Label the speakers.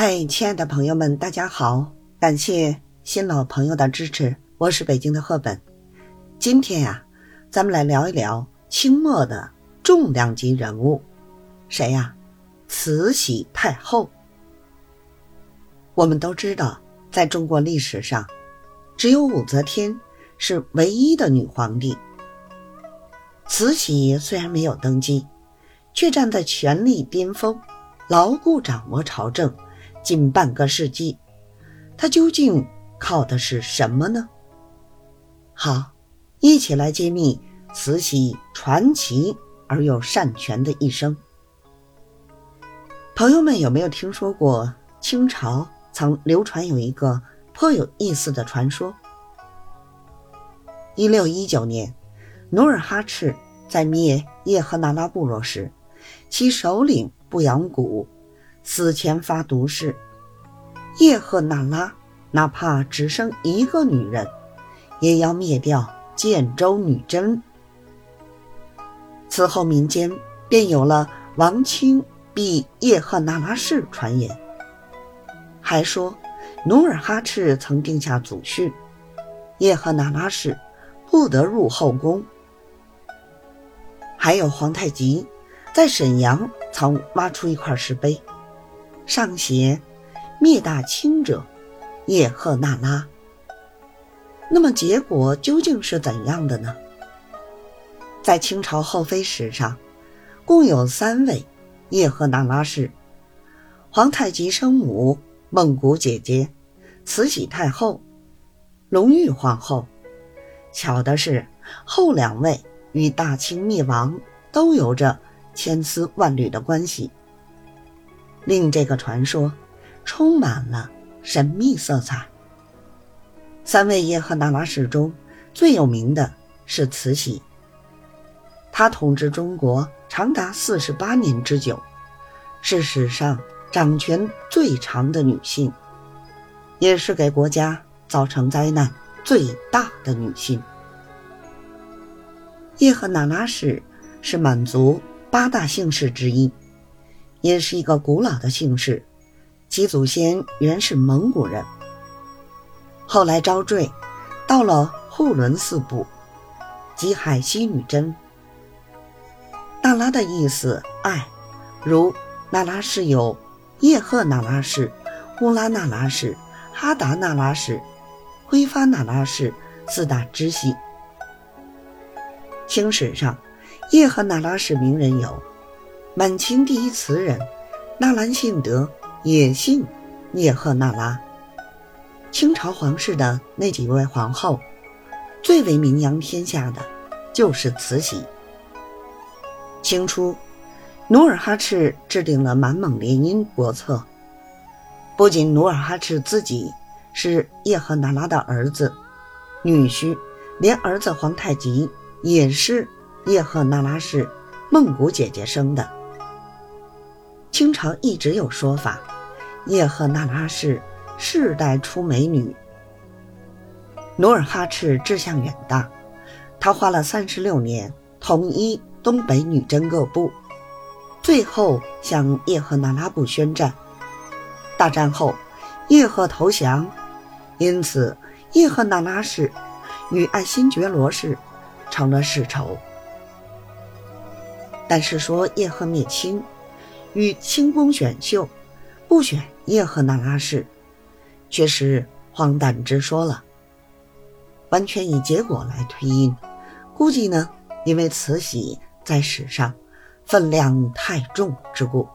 Speaker 1: 嗨，亲爱的朋友们，大家好！感谢新老朋友的支持，我是北京的赫本。今天呀，咱们来聊一聊清末的重量级人物，谁呀？慈禧太后。我们都知道，在中国历史上，只有武则天是唯一的女皇帝。慈禧虽然没有登基，却站在权力巅峰，牢固掌握朝政。近半个世纪，他究竟靠的是什么呢？好，一起来揭秘慈禧传奇而又善权的一生。朋友们有没有听说过清朝曾流传有一个颇有意思的传说？一六一九年，努尔哈赤在灭叶赫那拉部落时，其首领布扬古。死前发毒誓，叶赫那拉哪怕只生一个女人，也要灭掉建州女真。此后民间便有了王清毙叶赫那拉氏传言，还说努尔哈赤曾定下祖训，叶赫那拉氏不得入后宫。还有皇太极在沈阳曾挖出一块石碑。上邪“灭大清者，叶赫那拉”。那么结果究竟是怎样的呢？在清朝后妃史上，共有三位叶赫那拉氏：皇太极生母孟古姐姐、慈禧太后、隆裕皇后。巧的是，后两位与大清灭亡都有着千丝万缕的关系。令这个传说充满了神秘色彩。三位叶赫那拉氏中最有名的是慈禧，她统治中国长达四十八年之久，是史上掌权最长的女性，也是给国家造成灾难最大的女性。叶赫那拉氏是满族八大姓氏之一。也是一个古老的姓氏，其祖先原是蒙古人，后来招赘，到了护伦四部，即海西女真。那拉的意思爱，如那拉氏有叶赫那拉氏、乌拉那拉氏、哈达那拉氏、辉发那拉氏四大支系。清史上，叶赫那拉氏名人有。满清第一词人纳兰性德也姓叶赫那拉。清朝皇室的那几位皇后，最为名扬天下的就是慈禧。清初，努尔哈赤制定了满蒙联姻国策，不仅努尔哈赤自己是叶赫那拉的儿子、女婿，连儿子皇太极也是叶赫那拉氏孟古姐姐生的。清朝一直有说法，叶赫那拉氏世代出美女。努尔哈赤志向远大，他花了三十六年统一东北女真各部，最后向叶赫那拉部宣战。大战后，叶赫投降，因此叶赫那拉氏与爱新觉罗氏成了世仇。但是说叶赫灭清。与清宫选秀，不选叶赫那拉氏，却是荒诞之说了。完全以结果来推因，估计呢，因为慈禧在史上分量太重之故。